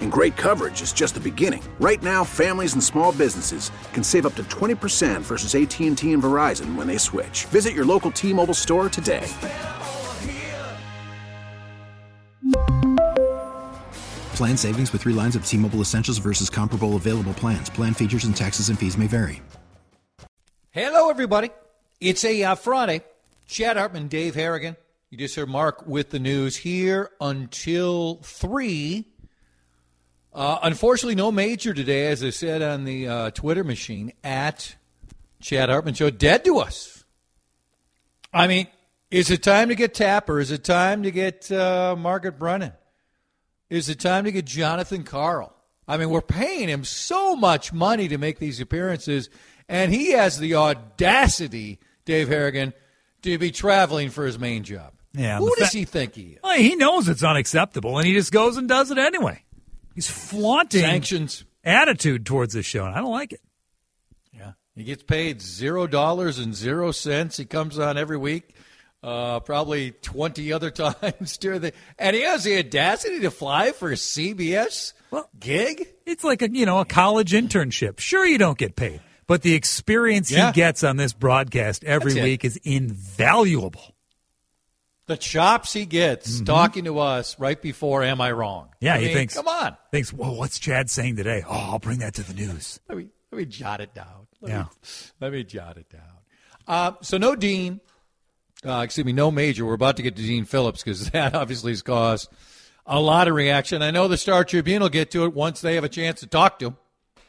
And great coverage is just the beginning. Right now, families and small businesses can save up to 20% versus AT&T and Verizon when they switch. Visit your local T-Mobile store today. Plan savings with three lines of T Mobile Essentials versus comparable available plans. Plan features and taxes and fees may vary. Hello, everybody. It's a uh, Friday. Chad Hartman, Dave Harrigan. You just heard Mark with the news here until 3. Uh, unfortunately, no major today, as I said on the uh, Twitter machine at Chad Hartman Show. Dead to us. I mean, is it time to get Tapper? Is it time to get uh, Margaret Brennan? Is it time to get Jonathan Karl? I mean, we're paying him so much money to make these appearances, and he has the audacity, Dave Harrigan, to be traveling for his main job. Yeah, Who does fa- he think he is? Well, he knows it's unacceptable, and he just goes and does it anyway. He's flaunting Sanctions. attitude towards this show, and I don't like it. Yeah. He gets paid zero dollars and zero cents. He comes on every week, uh, probably 20 other times during the. And he has the audacity to fly for a CBS Well- gig? It's like a you know a college internship. Sure, you don't get paid, but the experience Yeah. he gets on this broadcast every That's week is invaluable. The chops he gets talking to us right before Am I Wrong? Mm-hmm. Yeah, I he mean, thinks- Come on. Thinks, well, what's Chad saying today? Oh, I'll bring that to the news. Let me, let me jot it down. Let Yeah. Me, let me jot it down. Uh, so no Dean. Uh, excuse me, no major. We're about to get to Dean Phillips because that obviously has caused a lot of reaction. I know the Star Tribune will get to it once they have a chance to talk to him.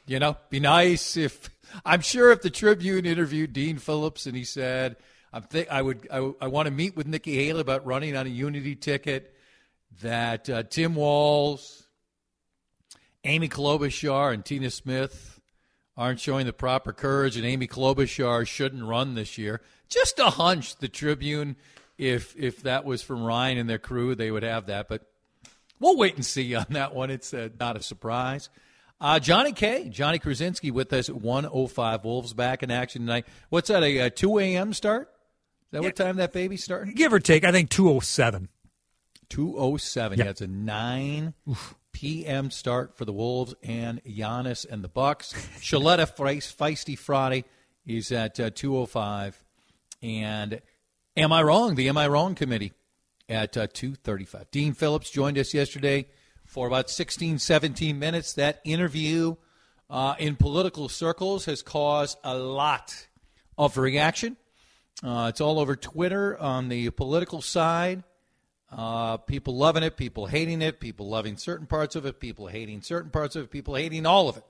You know, be nice if I'm sure if the Tribune interviewed Dean Phillips and he said, "I'm think I would I, I want to meet with Nikki Haley about running on a Unity ticket." That uh, Tim Walz, Amy Klobuchar, and Tina Smith aren't showing the proper courage, and Amy Klobuchar shouldn't run this year. Just a hunch, the Tribune, if if that was from Ryan and their crew, they would have that. But we'll wait and see on that one. It's uh, not a surprise. Uh, Johnny K, Johnny Krasinski with us at 105 Wolves back in action tonight. What's that, a, uh 2 a.m. start? Is that what time that baby's starting? Give or take, I think two oh seven. 207. Yep. Yeah, it's a 9 p.m. start for the Wolves and Giannis and the Bucks. Shaletta Feist- Feisty Friday is at uh, 205. And Am I Wrong? The Am I Wrong committee at uh, 235. Dean Phillips joined us yesterday for about 16, 17 minutes. That interview uh, in political circles has caused a lot of reaction. Uh, it's all over Twitter on the political side. Uh, people loving it, people hating it, people loving certain parts of it, people hating certain parts of it, people hating all of it.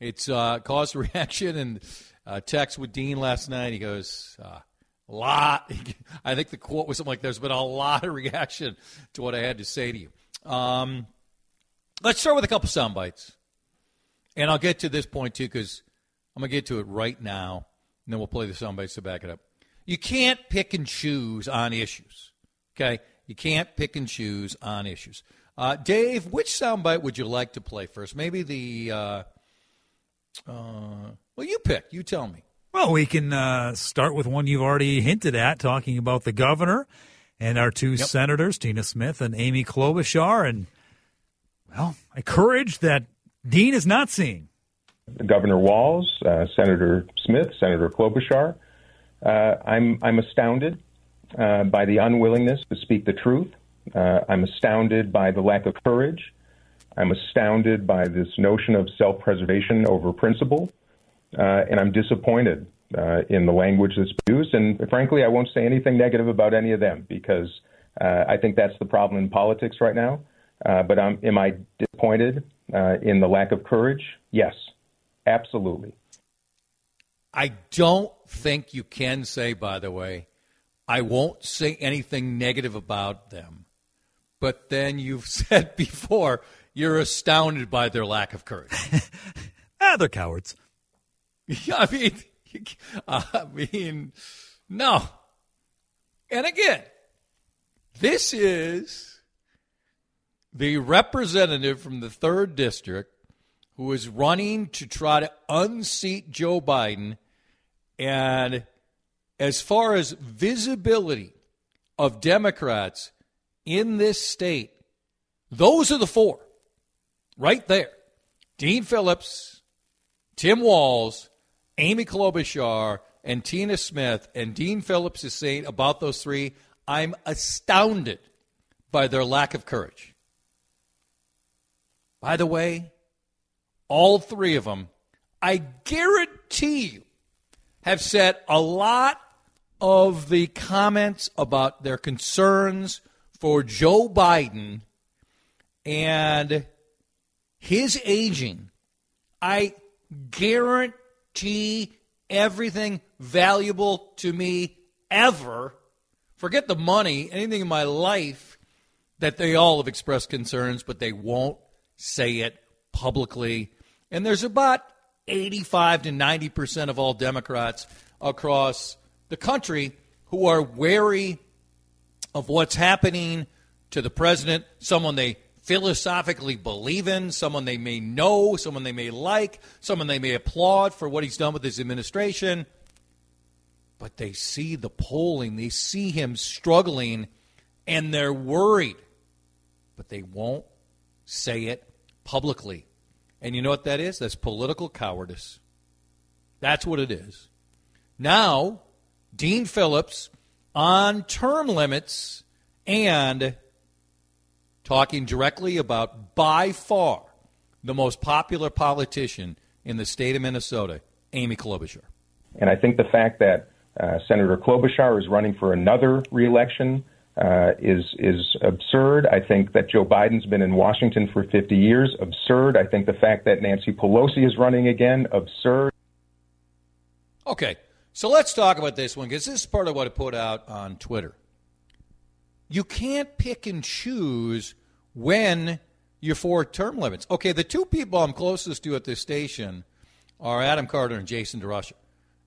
It's uh, caused reaction and uh, text with Dean last night. He goes, uh, lot. I think the quote was something like, "There's been a lot of reaction to what I had to say to you." Um, let's start with a couple sound bites, and I'll get to this point too because I'm gonna get to it right now, and then we'll play the sound bites to back it up. You can't pick and choose on issues. Okay, you can't pick and choose on issues. Uh, Dave, which soundbite would you like to play first? Maybe the. Uh, uh, well, you pick. You tell me. Well, we can uh, start with one you've already hinted at, talking about the governor and our two senators, Tina Smith and Amy Klobuchar, and well, a courage that Dean is not seeing Governor Walz, uh, Senator Smith, Senator Klobuchar. Uh, I'm, I'm astounded uh, by the unwillingness to speak the truth. Uh, I'm astounded by the lack of courage. I'm astounded by this notion of self preservation over principle. Uh, and I'm disappointed uh, in the language that's used. And frankly, I won't say anything negative about any of them because I think that's the problem in politics right now. but I'm, am I disappointed in the lack of courage? Yes, absolutely. I don't think you can say, by the way, I won't say anything negative about them. But then you've said before, you're astounded by their lack of courage. ah, they're cowards. Yeah, I mean, I mean, no. And again, this is the representative from the third district who is running to try to unseat Joe Biden. And as far as visibility of Democrats in this state, those are the four right there Dean Phillips, Tim Walz, Amy Klobuchar, and Tina Smith. And Dean Phillips is saying about those three, I'm astounded by their lack of courage. By the way, all three of them, I guarantee you, have said a lot of the comments about their concerns for Joe Biden and his aging. I guarantee everything valuable to me ever, forget the money, anything in my life, that they all have expressed concerns, but they won't say it publicly. And there's about 85 to 90% of all Democrats across the country who are wary of what's happening to the president, someone they philosophically believe in, someone they may know, someone they may like, someone they may applaud for what he's done with his administration. But they see the polling, they see him struggling, and they're worried. But they won't say it publicly. And you know what that is? That's political cowardice. That's what it is. Now, Dean Phillips on term limits and talking directly about by far the most popular politician in the state of Minnesota, Amy Klobuchar. And I think the fact that uh, Senator Klobuchar is running for another reelection uh, is is absurd. I think that Joe Biden's been in Washington for 50 years, absurd. I think the fact that Nancy Pelosi is running again, absurd. Okay, so let's talk about this one because this is part of what I put out on Twitter. You can't pick and choose when you're for term limits. Okay, the two people I'm closest to at this station are Adam Carter and Jason DeRusha.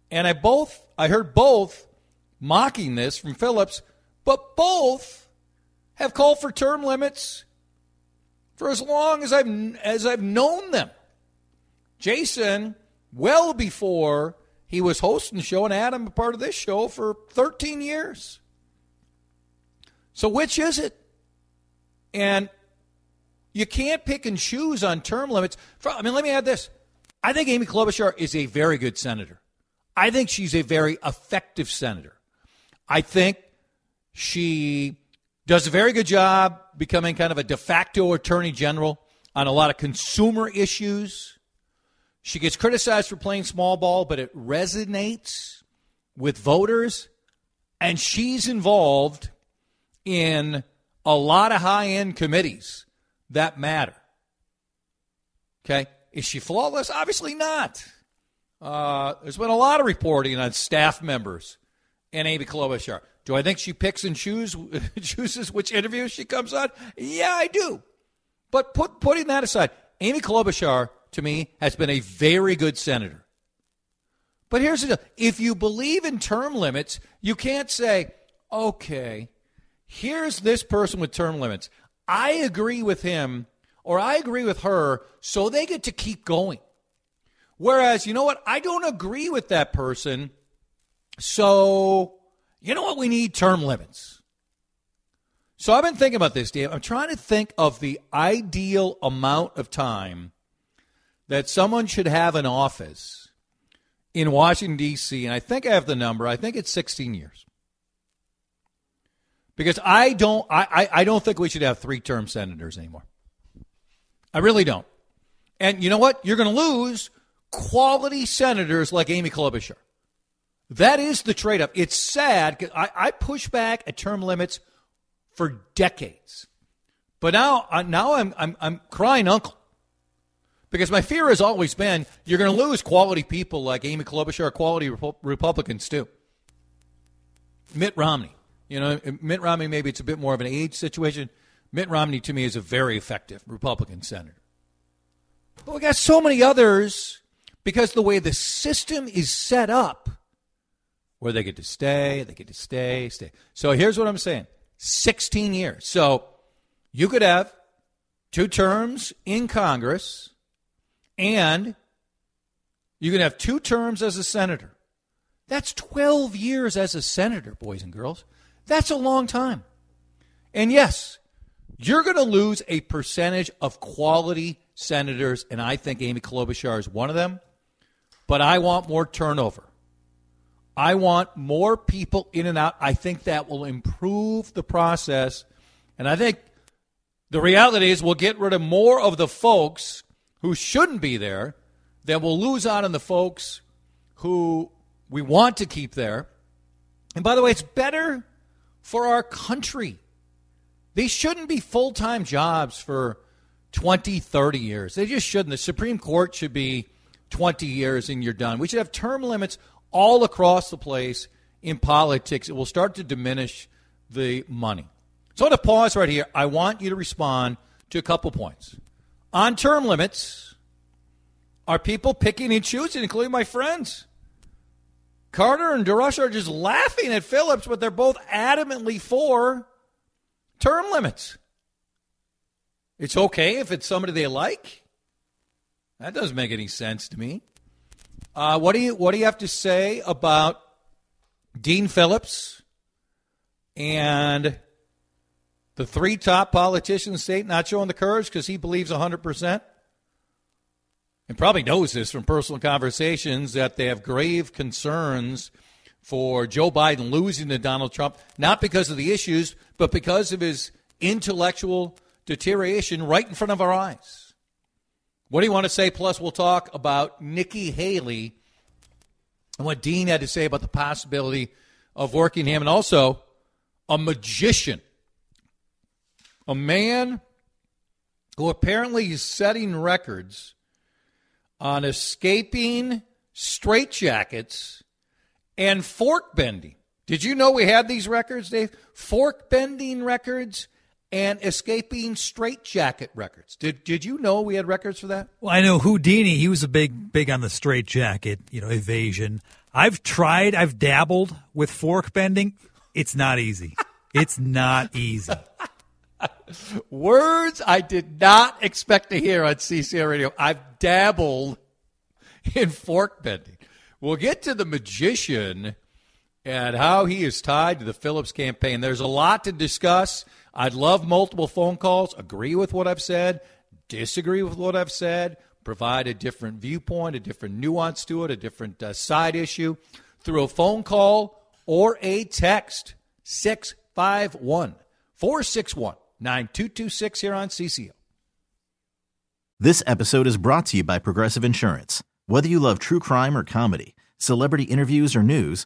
And I both I heard both mocking this from Phillips, but both have called for term limits for as long as I've as I've known them. Jason, well before he was hosting the show, and Adam, a part of this show for 13 years. So, which is it? And you can't pick and choose on term limits. I mean, let me add this. I think Amy Klobuchar is a very good senator. I think she's a very effective senator. I think she does a very good job becoming kind of a de facto attorney general on a lot of consumer issues. She gets criticized for playing small ball, but it resonates with voters. And she's involved in a lot of high end committees that matter. Okay? Is she flawless? Obviously not. Uh, there's been a lot of reporting on staff members and Amy Klobuchar. Do I think she picks and choose, chooses which interview she comes on? Yeah, I do. But put, putting that aside, Amy Klobuchar to me, has been a very good senator. But here's the deal if you believe in term limits, you can't say, okay, here's this person with term limits. I agree with him or I agree with her, so they get to keep going. Whereas, you know what? I don't agree with that person, so you know what? We need term limits. So I've been thinking about this, Dave. I'm trying to think of the ideal amount of time that someone should have an office in Washington, D.C., and I think I have the number, I think it's 16 years. Because I don't, I, I, I don't think we should have three term senators anymore. I really don't. And you know what? You're going to lose quality senators like Amy Klobuchar. That is the trade off. It's sad. I, I push back at term limits for decades. But now, now I'm, I'm, I'm crying uncle. Because my fear has always been you're going to lose quality people like Amy Klobuchar, quality Republicans too. Mitt Romney. You know, Mitt Romney, maybe it's a bit more of an age situation. Mitt Romney, to me, is a very effective Republican senator. But we got so many others because the way the system is set up, where they get to stay, they get to stay, stay. So here's what I'm saying 16 years. So you could have two terms in Congress, and you can have two terms as a senator. That's 12 years as a senator, boys and girls. That's a long time. And yes, you're going to lose a percentage of quality senators, and I think Amy Klobuchar is one of them. But I want more turnover. I want more people in and out. I think that will improve the process. And I think the reality is we'll get rid of more of the folks who shouldn't be there than we'll lose out on the folks who we want to keep there. And by the way, it's better for our country. These shouldn't be full time jobs for 20, 30 years. They just shouldn't. The Supreme Court should be 20 years and you're done. We should have term limits all across the place in politics. It will start to diminish the money. So I'm to pause right here. I want you to respond to a couple points. On term limits, are people picking and choosing, including my friends? Carter and DeRush are just laughing at Phillips, but they're both adamantly for term limits. It's okay if it's somebody they like. That doesn't make any sense to me. Uh, what do you What do you have to say about Dean Phillips and the three top politicians in the state not showing the courage because he believes 100 percent? and probably knows this from personal conversations that they have grave concerns for Joe Biden losing to Donald Trump, not because of the issues, but because of his intellectual deterioration right in front of our eyes. What do you want to say? Plus, we'll talk about Nikki Haley and what Dean had to say about the possibility of working him, and also a magician, a man who apparently is setting records on escaping straitjackets and fork bending. Did you know we had these records, Dave? Fork bending records and escaping straitjacket records. Did did you know we had records for that? Well, I know Houdini. He was a big big on the straitjacket, you know, evasion. I've tried. I've dabbled with fork bending. It's not easy. It's not easy. Words I did not expect to hear on CCO Radio. I've dabbled in fork bending. We'll get to the magician and how he is tied to the Phillips campaign. There's a lot to discuss. I'd love multiple phone calls, agree with what I've said, disagree with what I've said, provide a different viewpoint, a different nuance to it, a different uh, side issue through a phone call or a text 651 461 9226 here on CCO. This episode is brought to you by Progressive Insurance. Whether you love true crime or comedy, celebrity interviews or news,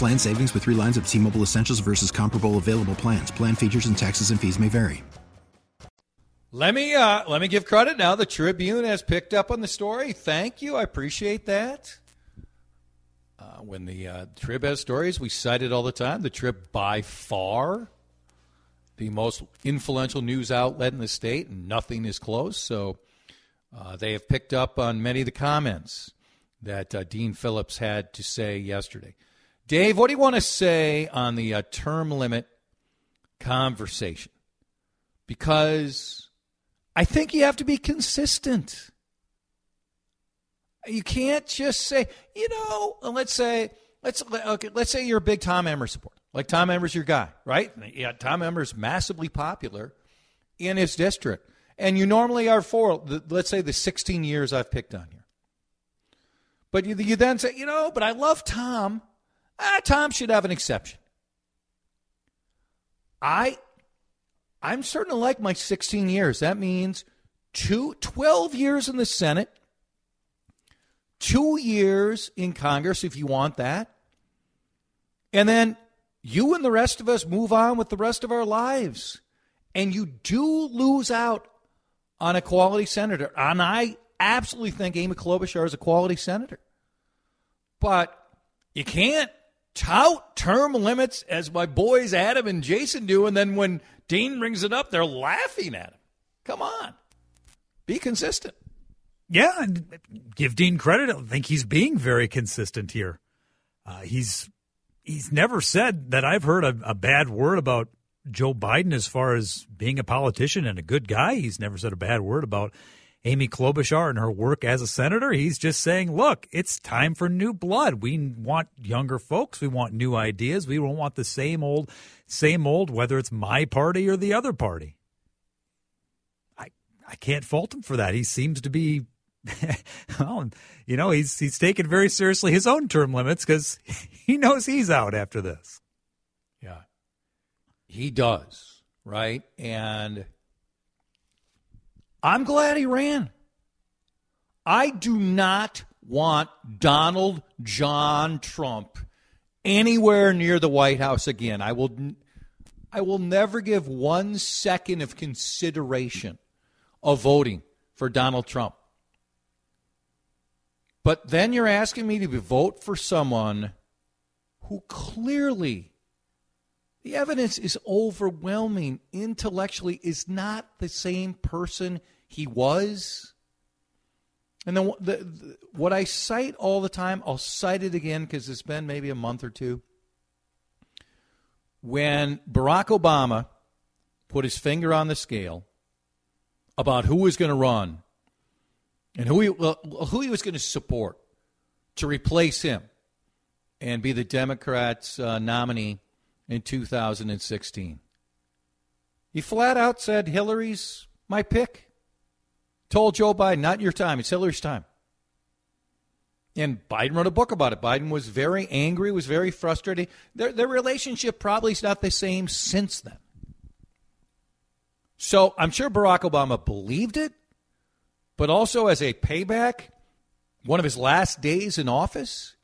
Plan savings with three lines of T Mobile Essentials versus comparable available plans. Plan features and taxes and fees may vary. Let me uh, let me give credit now. The Tribune has picked up on the story. Thank you. I appreciate that. Uh, when the uh, Trib has stories, we cite it all the time. The Trib, by far, the most influential news outlet in the state, and nothing is close. So uh, they have picked up on many of the comments that uh, Dean Phillips had to say yesterday. Dave, what do you want to say on the uh, term limit conversation? Because I think you have to be consistent. You can't just say, you know, let's say, let's okay, let's say you're a big Tom Emmer supporter. Like Tom Emmer's your guy, right? Yeah, Tom Emmer's massively popular in his district, and you normally are for, let's say, the 16 years I've picked on you. But you, you then say, you know, but I love Tom ah, Tom should have an exception. I, I'm starting to like my 16 years. That means two, 12 years in the Senate, two years in Congress, if you want that. And then you and the rest of us move on with the rest of our lives. And you do lose out on a quality senator. And I absolutely think Amy Klobuchar is a quality senator. But you can't tout term limits as my boys Adam and Jason do, and then when Dean brings it up, they're laughing at him. Come on, be consistent. Yeah, and give Dean credit. I think he's being very consistent here. Uh, he's he's never said that I've heard a, a bad word about Joe Biden as far as being a politician and a good guy. He's never said a bad word about Amy Klobuchar and her work as a senator. He's just saying, look, it's time for new blood. We want younger folks. We want new ideas. We don't want the same old, same old, whether it's my party or the other party. I, I can't fault him for that. He seems to be, well, you know, he's, he's taken very seriously his own term limits because he knows he's out after this. Yeah. He does, right? And I'm glad he ran. I do not want Donald John Trump anywhere near the White House again. I will I will never give 1 second of consideration of voting for Donald Trump. But then you're asking me to vote for someone who clearly the evidence is overwhelming. Intellectually, is not the same person he was. And then the, the, what I cite all the time, I'll cite it again because it's been maybe a month or two. When Barack Obama put his finger on the scale about who was going to run and who he, well, who he was going to support to replace him and be the Democrats' uh, nominee in 2016. He flat out said Hillary's my pick. Told Joe Biden, not your time, it's Hillary's time. And Biden wrote a book about it. Biden was very angry, was very frustrated. Their, their relationship probably is not the same since then. So I'm sure Barack Obama believed it, but also as a payback, one of his last days in office,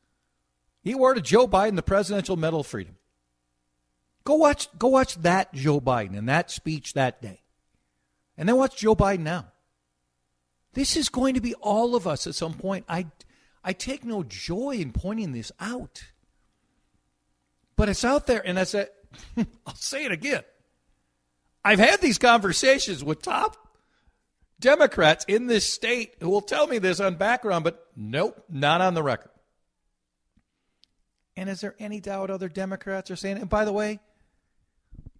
he awarded Joe Biden the Presidential Medal of Freedom. Go watch, go watch that Joe Biden and that speech that day. And then watch Joe Biden now. This is going to be all of us at some point. I, I take no joy in pointing this out. But it's out there, and I said, I'll say it again. I've had these conversations with top Democrats in this state who will tell me this on background, but nope, not on the record. And is there any doubt other Democrats are saying? And by the way,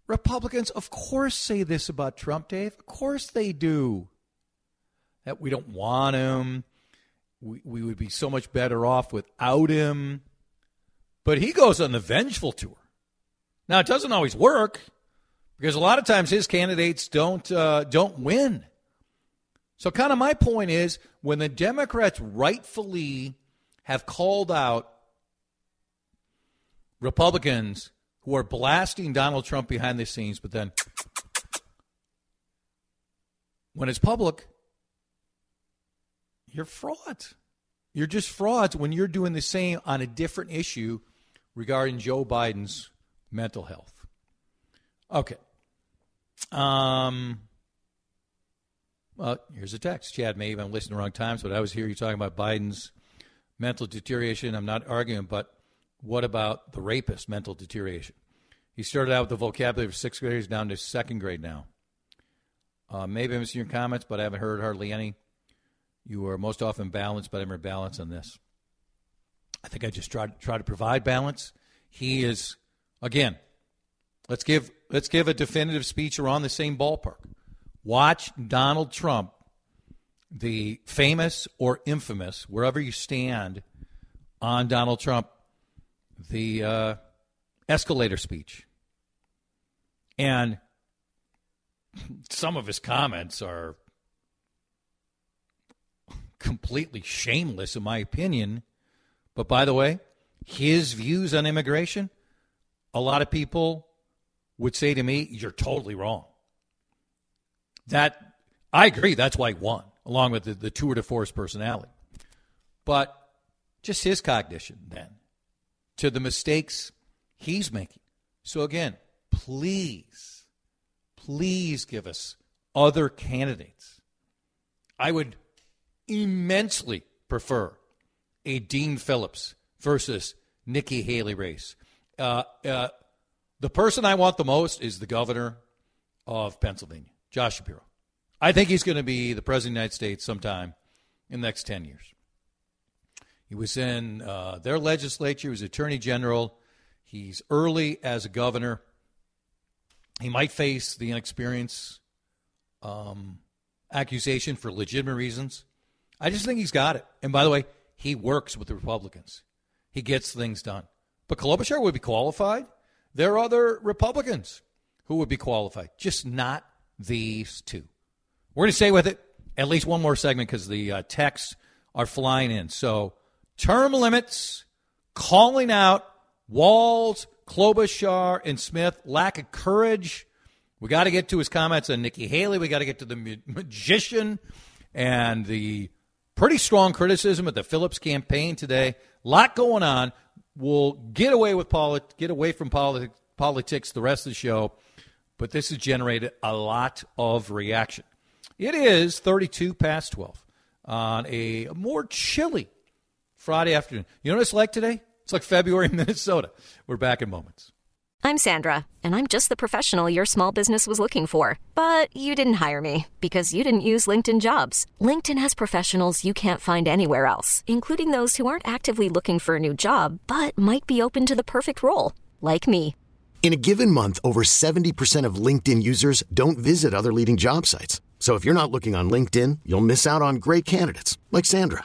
Republicans, of course, say this about Trump, Dave. Of course they do. That we don't want him. we, we would be so much better off without him. But he goes on the vengeful tour. Now it doesn't always work because a lot of times his candidates don't uh, don't win. So kind of my point is when the Democrats rightfully have called out Republicans who are blasting Donald Trump behind the scenes, but then when it's public, you're frauds. You're just frauds when you're doing the same on a different issue regarding Joe Biden's mental health. Okay. Um. Well, here's a text. Chad, maybe I'm listening the wrong times, but I was here You're talking about Biden's mental deterioration. I'm not arguing, but what about the rapist mental deterioration? He started out with the vocabulary of sixth graders down to second grade now. Uh, maybe I'm missing your comments, but I haven't heard hardly any. You are most often balanced, but I'm more balanced on this. I think I just try try to provide balance. He is again. Let's give let's give a definitive speech around the same ballpark. Watch Donald Trump, the famous or infamous, wherever you stand on Donald Trump, the uh, escalator speech, and some of his comments are completely shameless, in my opinion. But by the way, his views on immigration, a lot of people would say to me, You're totally wrong. That I agree, that's why he won, along with the, the tour de force personality. But just his cognition then to the mistakes he's making. So again, please, please give us other candidates. I would immensely prefer a Dean Phillips versus Nikki Haley race. Uh, uh, the person I want the most is the governor of Pennsylvania, Josh Shapiro. I think he's going to be the president of the United States sometime in the next 10 years. He was in uh, their legislature, he was attorney general. He's early as a governor. He might face the inexperience um, accusation for legitimate reasons. I just think he's got it. And by the way, he works with the Republicans. He gets things done. But Klobuchar would be qualified. There are other Republicans who would be qualified, just not these two. We're going to stay with it at least one more segment because the uh, texts are flying in. So, term limits, calling out Walz, Klobuchar, and Smith, lack of courage. We got to get to his comments on Nikki Haley. We got to get to the magician and the pretty strong criticism of the Phillips campaign today. A lot going on. We'll get away with polit- get away from politi- politics the rest of the show, but this has generated a lot of reaction. It is 32 past 12 on a more chilly Friday afternoon. You know what it's like today? It's like February in Minnesota. We're back in moments. I'm Sandra, and I'm just the professional your small business was looking for. But you didn't hire me because you didn't use LinkedIn jobs. LinkedIn has professionals you can't find anywhere else, including those who aren't actively looking for a new job but might be open to the perfect role, like me. In a given month, over 70% of LinkedIn users don't visit other leading job sites. So if you're not looking on LinkedIn, you'll miss out on great candidates like Sandra.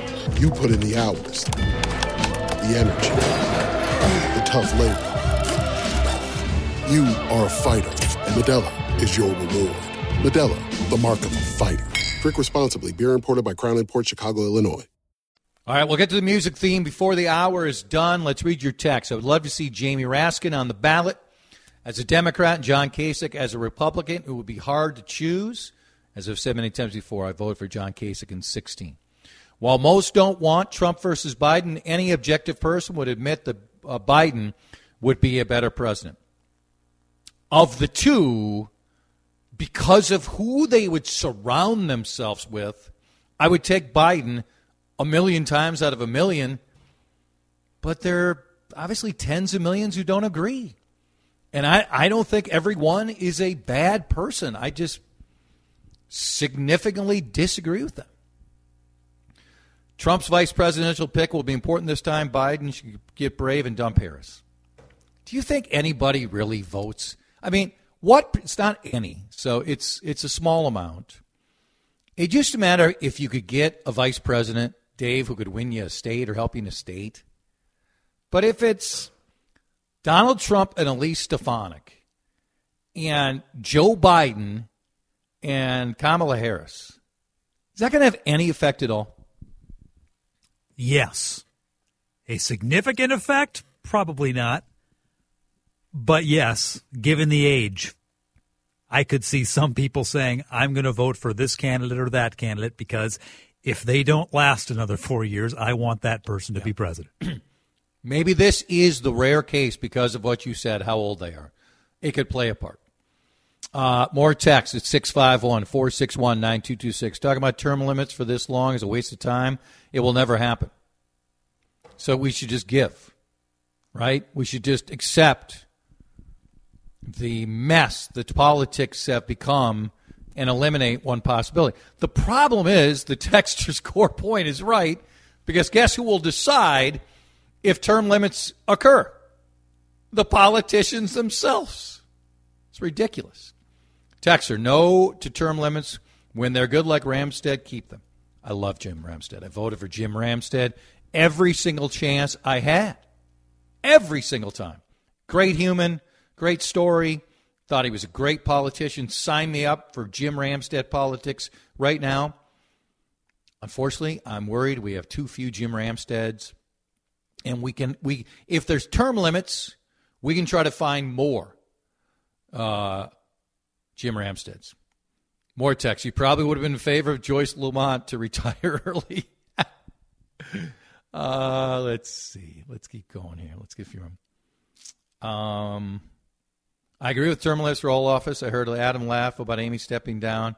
You put in the hours, the energy, the tough labor. You are a fighter, and Modelo is your reward. Modelo, the mark of a fighter. Drink responsibly. Beer imported by Crown Port Chicago, Illinois. All right, we'll get to the music theme before the hour is done. Let's read your text. I would love to see Jamie Raskin on the ballot as a Democrat and John Kasich as a Republican. It would be hard to choose. As I've said many times before, I voted for John Kasich in 16. While most don't want Trump versus Biden, any objective person would admit that uh, Biden would be a better president. Of the two, because of who they would surround themselves with, I would take Biden a million times out of a million, but there are obviously tens of millions who don't agree. And I, I don't think everyone is a bad person. I just significantly disagree with them. Trump's vice presidential pick will be important this time. Biden should get brave and dump Harris. Do you think anybody really votes? I mean, what? It's not any, so it's it's a small amount. It just a matter if you could get a vice president Dave who could win you a state or help you in a state. But if it's Donald Trump and Elise Stefanik and Joe Biden and Kamala Harris, is that going to have any effect at all? Yes. A significant effect? Probably not. But yes, given the age, I could see some people saying, I'm going to vote for this candidate or that candidate because if they don't last another four years, I want that person to yeah. be president. Maybe this is the rare case because of what you said, how old they are. It could play a part. Uh, more text at 651 461 9226. Talking about term limits for this long is a waste of time. It will never happen. So we should just give, right? We should just accept the mess that politics have become and eliminate one possibility. The problem is the texture's core point is right because guess who will decide if term limits occur? The politicians themselves. It's ridiculous. Texter, no to term limits. When they're good like Ramstad, keep them. I love Jim Ramstad. I voted for Jim Ramstad every single chance I had. Every single time. Great human, great story Thought he was a great politician. Sign me up for Jim Ramstad politics right now. Unfortunately, I'm worried we have too few Jim Ramstads, and we can we if there's term limits, we can try to find more uh, Jim Ramstads. More text. You probably would have been in favor of Joyce Lamont to retire early. uh, let's see. Let's keep going here. Let's get a few. Um, I agree with term limits for all office. I heard Adam laugh about Amy stepping down.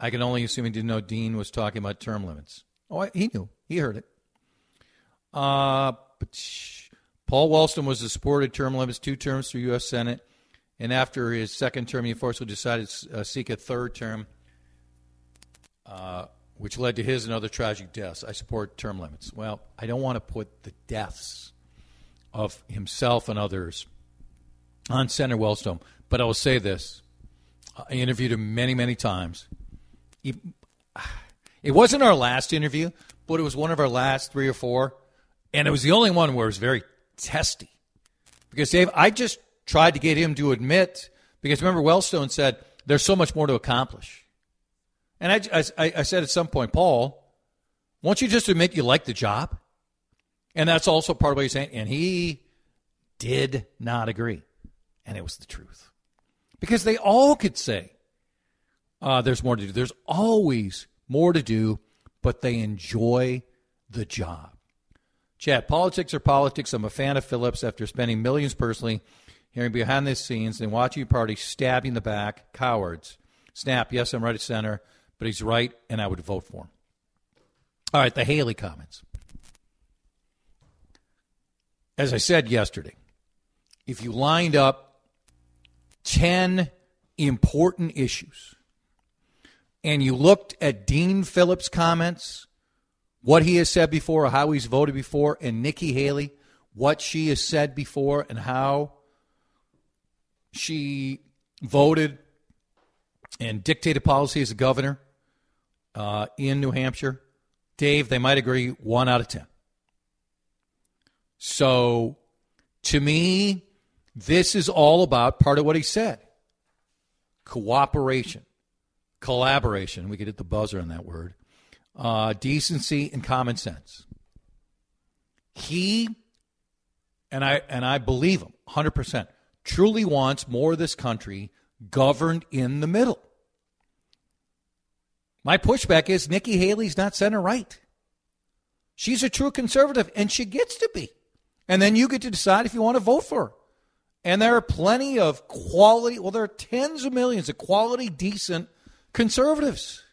I can only assume he didn't know Dean was talking about term limits. Oh, he knew. He heard it. Uh, but sh- Paul Wellstone was a supported term limits two terms for U.S. Senate, and after his second term, he unfortunately decided to uh, seek a third term, uh, which led to his and other tragic deaths. I support term limits. Well, I don't want to put the deaths of himself and others on Senator Wellstone. But I will say this I interviewed him many, many times. He, it wasn't our last interview, but it was one of our last three or four. And it was the only one where it was very testy. Because, Dave, I just tried to get him to admit, because remember, Wellstone said, there's so much more to accomplish. And I, I, I said at some point, Paul, won't you just admit you like the job? And that's also part of what he's saying. And he did not agree and it was the truth. Because they all could say, uh, there's more to do. There's always more to do, but they enjoy the job. Chad, politics are politics. I'm a fan of Phillips after spending millions personally hearing behind the scenes and watching your party stabbing the back. Cowards. Snap, yes, I'm right at center, but he's right, and I would vote for him. All right, the Haley comments. As I said yesterday, if you lined up 10 important issues and you looked at Dean Phillips' comments, what he has said before, how he's voted before, and Nikki Haley, what she has said before, and how she voted and dictated policy as a governor uh, in New Hampshire. Dave, they might agree one out of 10. So to me, this is all about part of what he said cooperation, collaboration. We could hit the buzzer on that word. Uh, decency and common sense. He and I and I believe him 100%. Truly wants more of this country governed in the middle. My pushback is Nikki Haley's not center right. She's a true conservative, and she gets to be. And then you get to decide if you want to vote for her. And there are plenty of quality, well, there are tens of millions of quality, decent conservatives.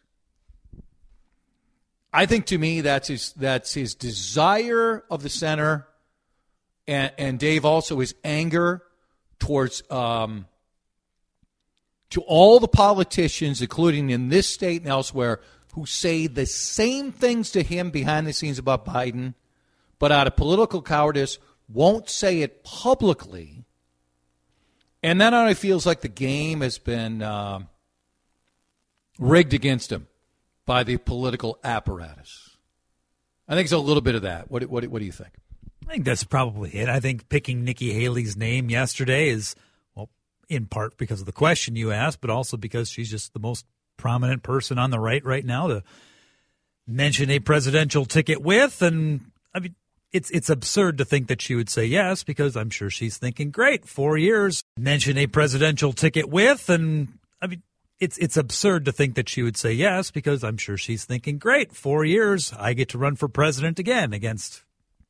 I think to me that's his that's his desire of the center, and and Dave also his anger towards um, to all the politicians, including in this state and elsewhere, who say the same things to him behind the scenes about Biden, but out of political cowardice won't say it publicly. And that only feels like the game has been uh, rigged against him by the political apparatus. I think it's a little bit of that. What, what, what do you think? I think that's probably it. I think picking Nikki Haley's name yesterday is, well, in part because of the question you asked, but also because she's just the most prominent person on the right right now to mention a presidential ticket with. And I mean, it's it's absurd to think that she would say yes because I'm sure she's thinking, great, four years, mention a presidential ticket with, and I mean, it's it's absurd to think that she would say yes because I'm sure she's thinking, great, four years, I get to run for president again against,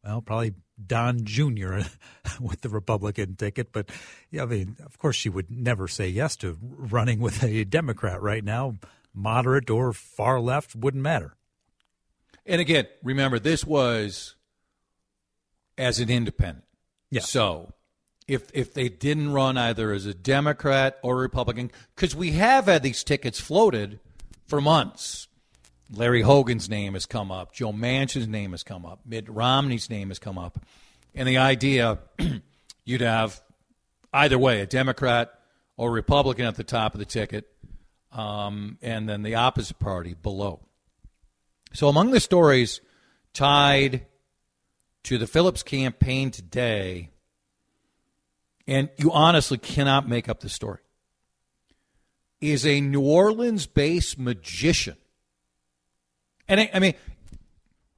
well, probably Don Jr. with the Republican ticket. But yeah, I mean, of course, she would never say yes to running with a Democrat right now, moderate or far left, wouldn't matter. And again, remember, this was as an independent. Yeah. So if if they didn't run either as a Democrat or Republican, because we have had these tickets floated for months. Larry Hogan's name has come up. Joe Manchin's name has come up. Mitt Romney's name has come up. And the idea you'd have either way, a Democrat or Republican at the top of the ticket, um, and then the opposite party below. So among the stories tied to the Phillips campaign today, and you honestly cannot make up the story, is a New Orleans based magician. And I, I mean,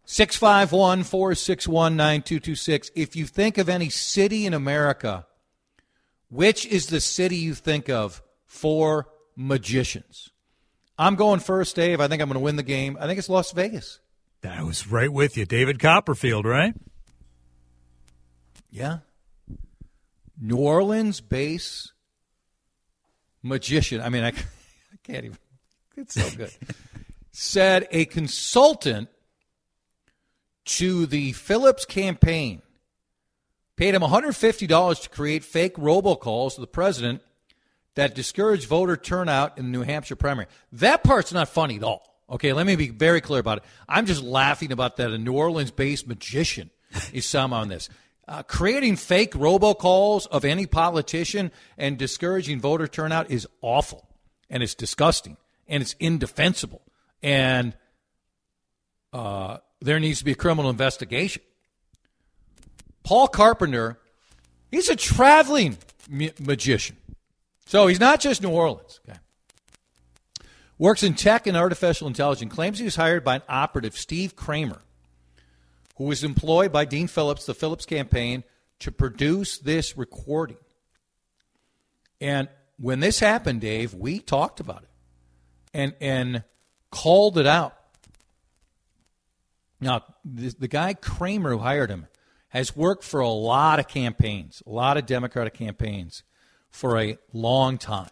651 461 9226. If you think of any city in America, which is the city you think of for magicians? I'm going first, Dave. I think I'm going to win the game. I think it's Las Vegas. I was right with you. David Copperfield, right? Yeah. New Orleans base magician. I mean, I, I can't even. It's so good. Said a consultant to the Phillips campaign paid him $150 to create fake robocalls to the president that discouraged voter turnout in the New Hampshire primary. That part's not funny at all. Okay, let me be very clear about it. I'm just laughing about that. A New Orleans based magician is some on this. Uh, creating fake robocalls of any politician and discouraging voter turnout is awful and it's disgusting and it's indefensible. And uh, there needs to be a criminal investigation. Paul Carpenter, he's a traveling ma- magician. So he's not just New Orleans. Okay. Works in tech and artificial intelligence. Claims he was hired by an operative, Steve Kramer, who was employed by Dean Phillips, the Phillips campaign, to produce this recording. And when this happened, Dave, we talked about it and and called it out. Now, the, the guy Kramer who hired him has worked for a lot of campaigns, a lot of Democratic campaigns for a long time.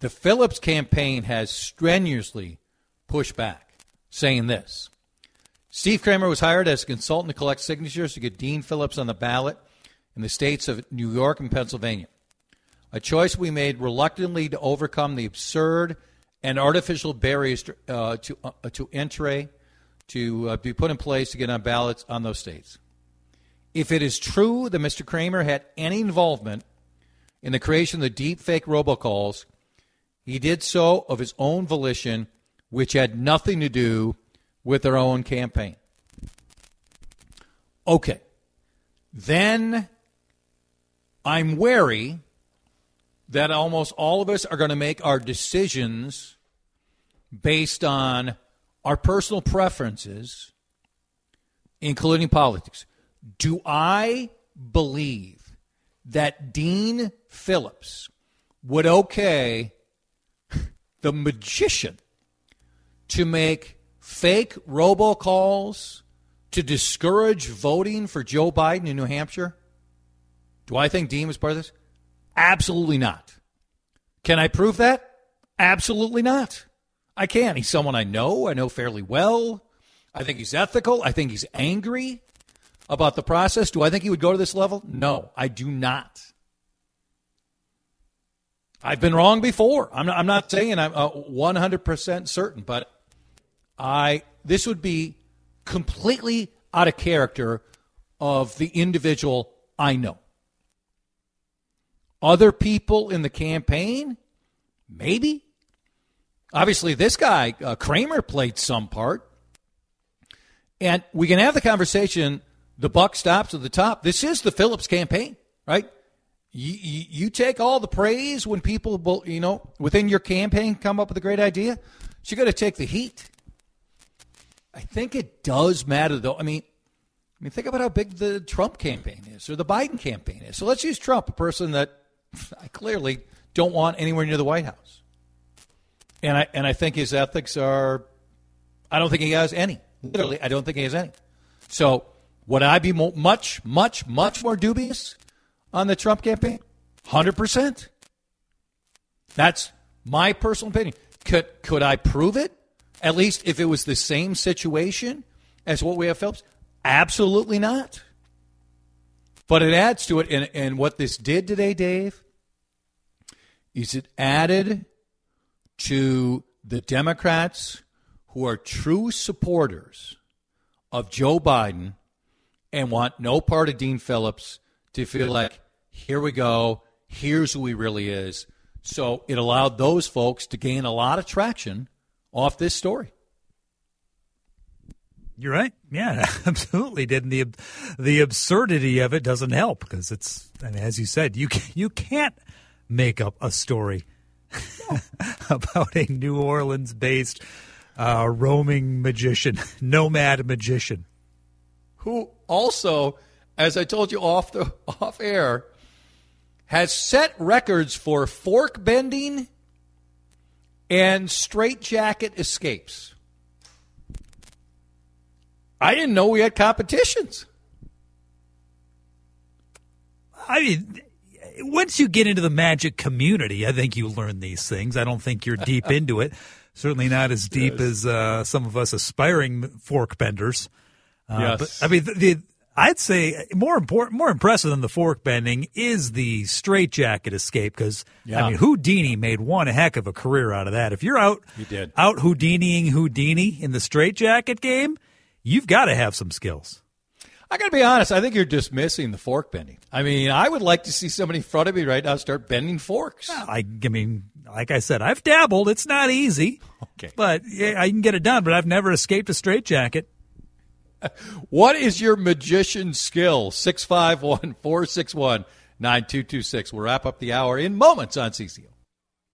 The Phillips campaign has strenuously pushed back, saying this Steve Kramer was hired as a consultant to collect signatures to get Dean Phillips on the ballot in the states of New York and Pennsylvania. A choice we made reluctantly to overcome the absurd and artificial barriers to, uh, to, uh, to entry to uh, be put in place to get on ballots on those states. If it is true that Mr. Kramer had any involvement in the creation of the deep fake robocalls, he did so of his own volition, which had nothing to do with their own campaign. Okay. Then I'm wary that almost all of us are going to make our decisions based on our personal preferences, including politics. Do I believe that Dean Phillips would okay the magician to make fake robocalls to discourage voting for Joe Biden in New Hampshire? Do I think Dean was part of this? Absolutely not. Can I prove that? Absolutely not. I can. He's someone I know. I know fairly well. I think he's ethical. I think he's angry about the process. Do I think he would go to this level? No, I do not. I've been wrong before. I'm not, I'm not saying I'm uh, 100% certain, but I this would be completely out of character of the individual I know. Other people in the campaign, maybe. Obviously, this guy, uh, Kramer, played some part. And we can have the conversation. The buck stops at the top. This is the Phillips campaign, right? You, you, you take all the praise when people, you know, within your campaign come up with a great idea. So you got to take the heat. I think it does matter, though. I mean, I mean, think about how big the Trump campaign is or the Biden campaign is. So let's use Trump, a person that I clearly don't want anywhere near the White House. And I and I think his ethics are I don't think he has any. Literally, I don't think he has any. So, would I be mo- much much much more dubious on the Trump campaign? 100%. That's my personal opinion. Could could I prove it? At least if it was the same situation as what we have Phillips? Absolutely not. But it adds to it. And, and what this did today, Dave, is it added to the Democrats who are true supporters of Joe Biden and want no part of Dean Phillips to feel like, here we go, here's who he really is. So it allowed those folks to gain a lot of traction off this story. You're right. Yeah, absolutely did. The the absurdity of it doesn't help because it's I mean, as you said, you you can't make up a story no. about a New Orleans based uh, roaming magician, nomad magician, who also, as I told you off the off air, has set records for fork bending and straitjacket escapes. I didn't know we had competitions. I mean, once you get into the magic community, I think you learn these things. I don't think you're deep into it. Certainly not as deep yes. as uh, some of us aspiring fork benders. Uh, yes. But I mean, the, the, I'd say more important, more impressive than the fork bending is the straitjacket escape because yeah. I mean Houdini made one heck of a career out of that. If you're out, he did. out Houdiniing Houdini in the straitjacket game, you've got to have some skills. I got to be honest. I think you're dismissing the fork bending. I mean, I would like to see somebody in front of me right now start bending forks. I, I mean, like I said, I've dabbled. It's not easy. Okay, but yeah, I can get it done. But I've never escaped a straitjacket. what is your magician skill? 651 461 9226. We'll wrap up the hour in moments on CCO.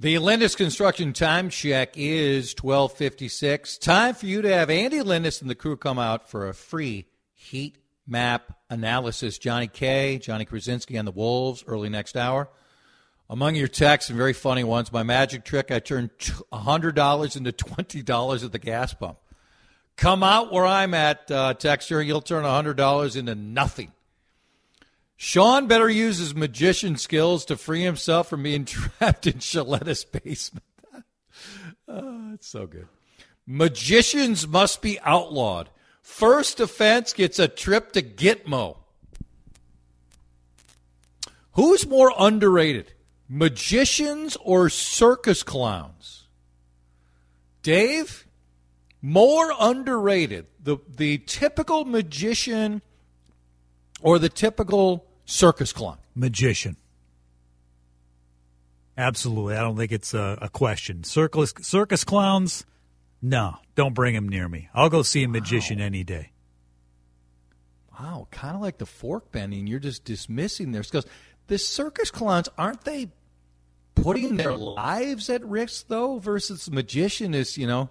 The Lindus Construction time check is 1256. Time for you to have Andy Lindus and the crew come out for a free heat map analysis. Johnny K, Johnny Krawczynski on the Wolves early next hour. Among your texts and very funny ones, my magic trick, I turned $100 into $20 at the gas pump. Come out where I'm at, uh, Texter, you'll turn $100 into nothing. Sean better use his magician skills to free himself from being trapped in Shaletta's basement. oh, it's so good. Magicians must be outlawed. First offense gets a trip to Gitmo. Who's more underrated, magicians or circus clowns? Dave, more underrated. The the typical magician or the typical circus clown? Magician. Absolutely. I don't think it's a, a question. Circus circus clowns, no, don't bring them near me. I'll go see a magician wow. any day. Wow, kind of like the fork bending. You're just dismissing their skills. The circus clowns aren't they putting their lives at risk though? Versus the magician is, you know,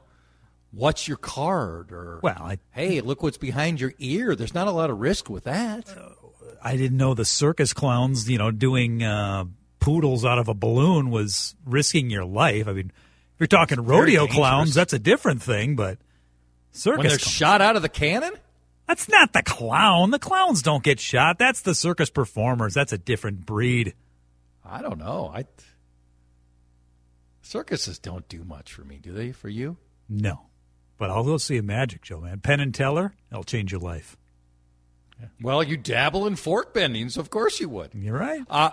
what's your card or well, I, hey, look what's behind your ear. There's not a lot of risk with that. Uh, I didn't know the circus clowns, you know, doing uh, poodles out of a balloon was risking your life. I mean, if you're talking rodeo clowns, that's a different thing, but circus when they're clowns, shot out of the cannon. That's not the clown. The clowns don't get shot. That's the circus performers. That's a different breed. I don't know. I circuses don't do much for me, do they? For you? No. But I'll go see a magic show, man. Penn and Teller, it'll change your life. Well, you dabble in fork bending, so of course you would. You're right. Uh,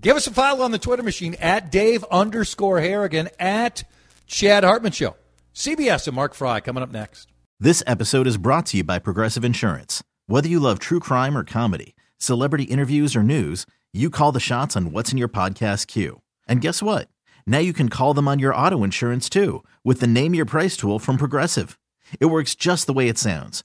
give us a follow on the Twitter machine at Dave underscore Harrigan at Chad Hartman Show. CBS and Mark Fry coming up next. This episode is brought to you by Progressive Insurance. Whether you love true crime or comedy, celebrity interviews or news, you call the shots on what's in your podcast queue. And guess what? Now you can call them on your auto insurance too with the Name Your Price tool from Progressive. It works just the way it sounds.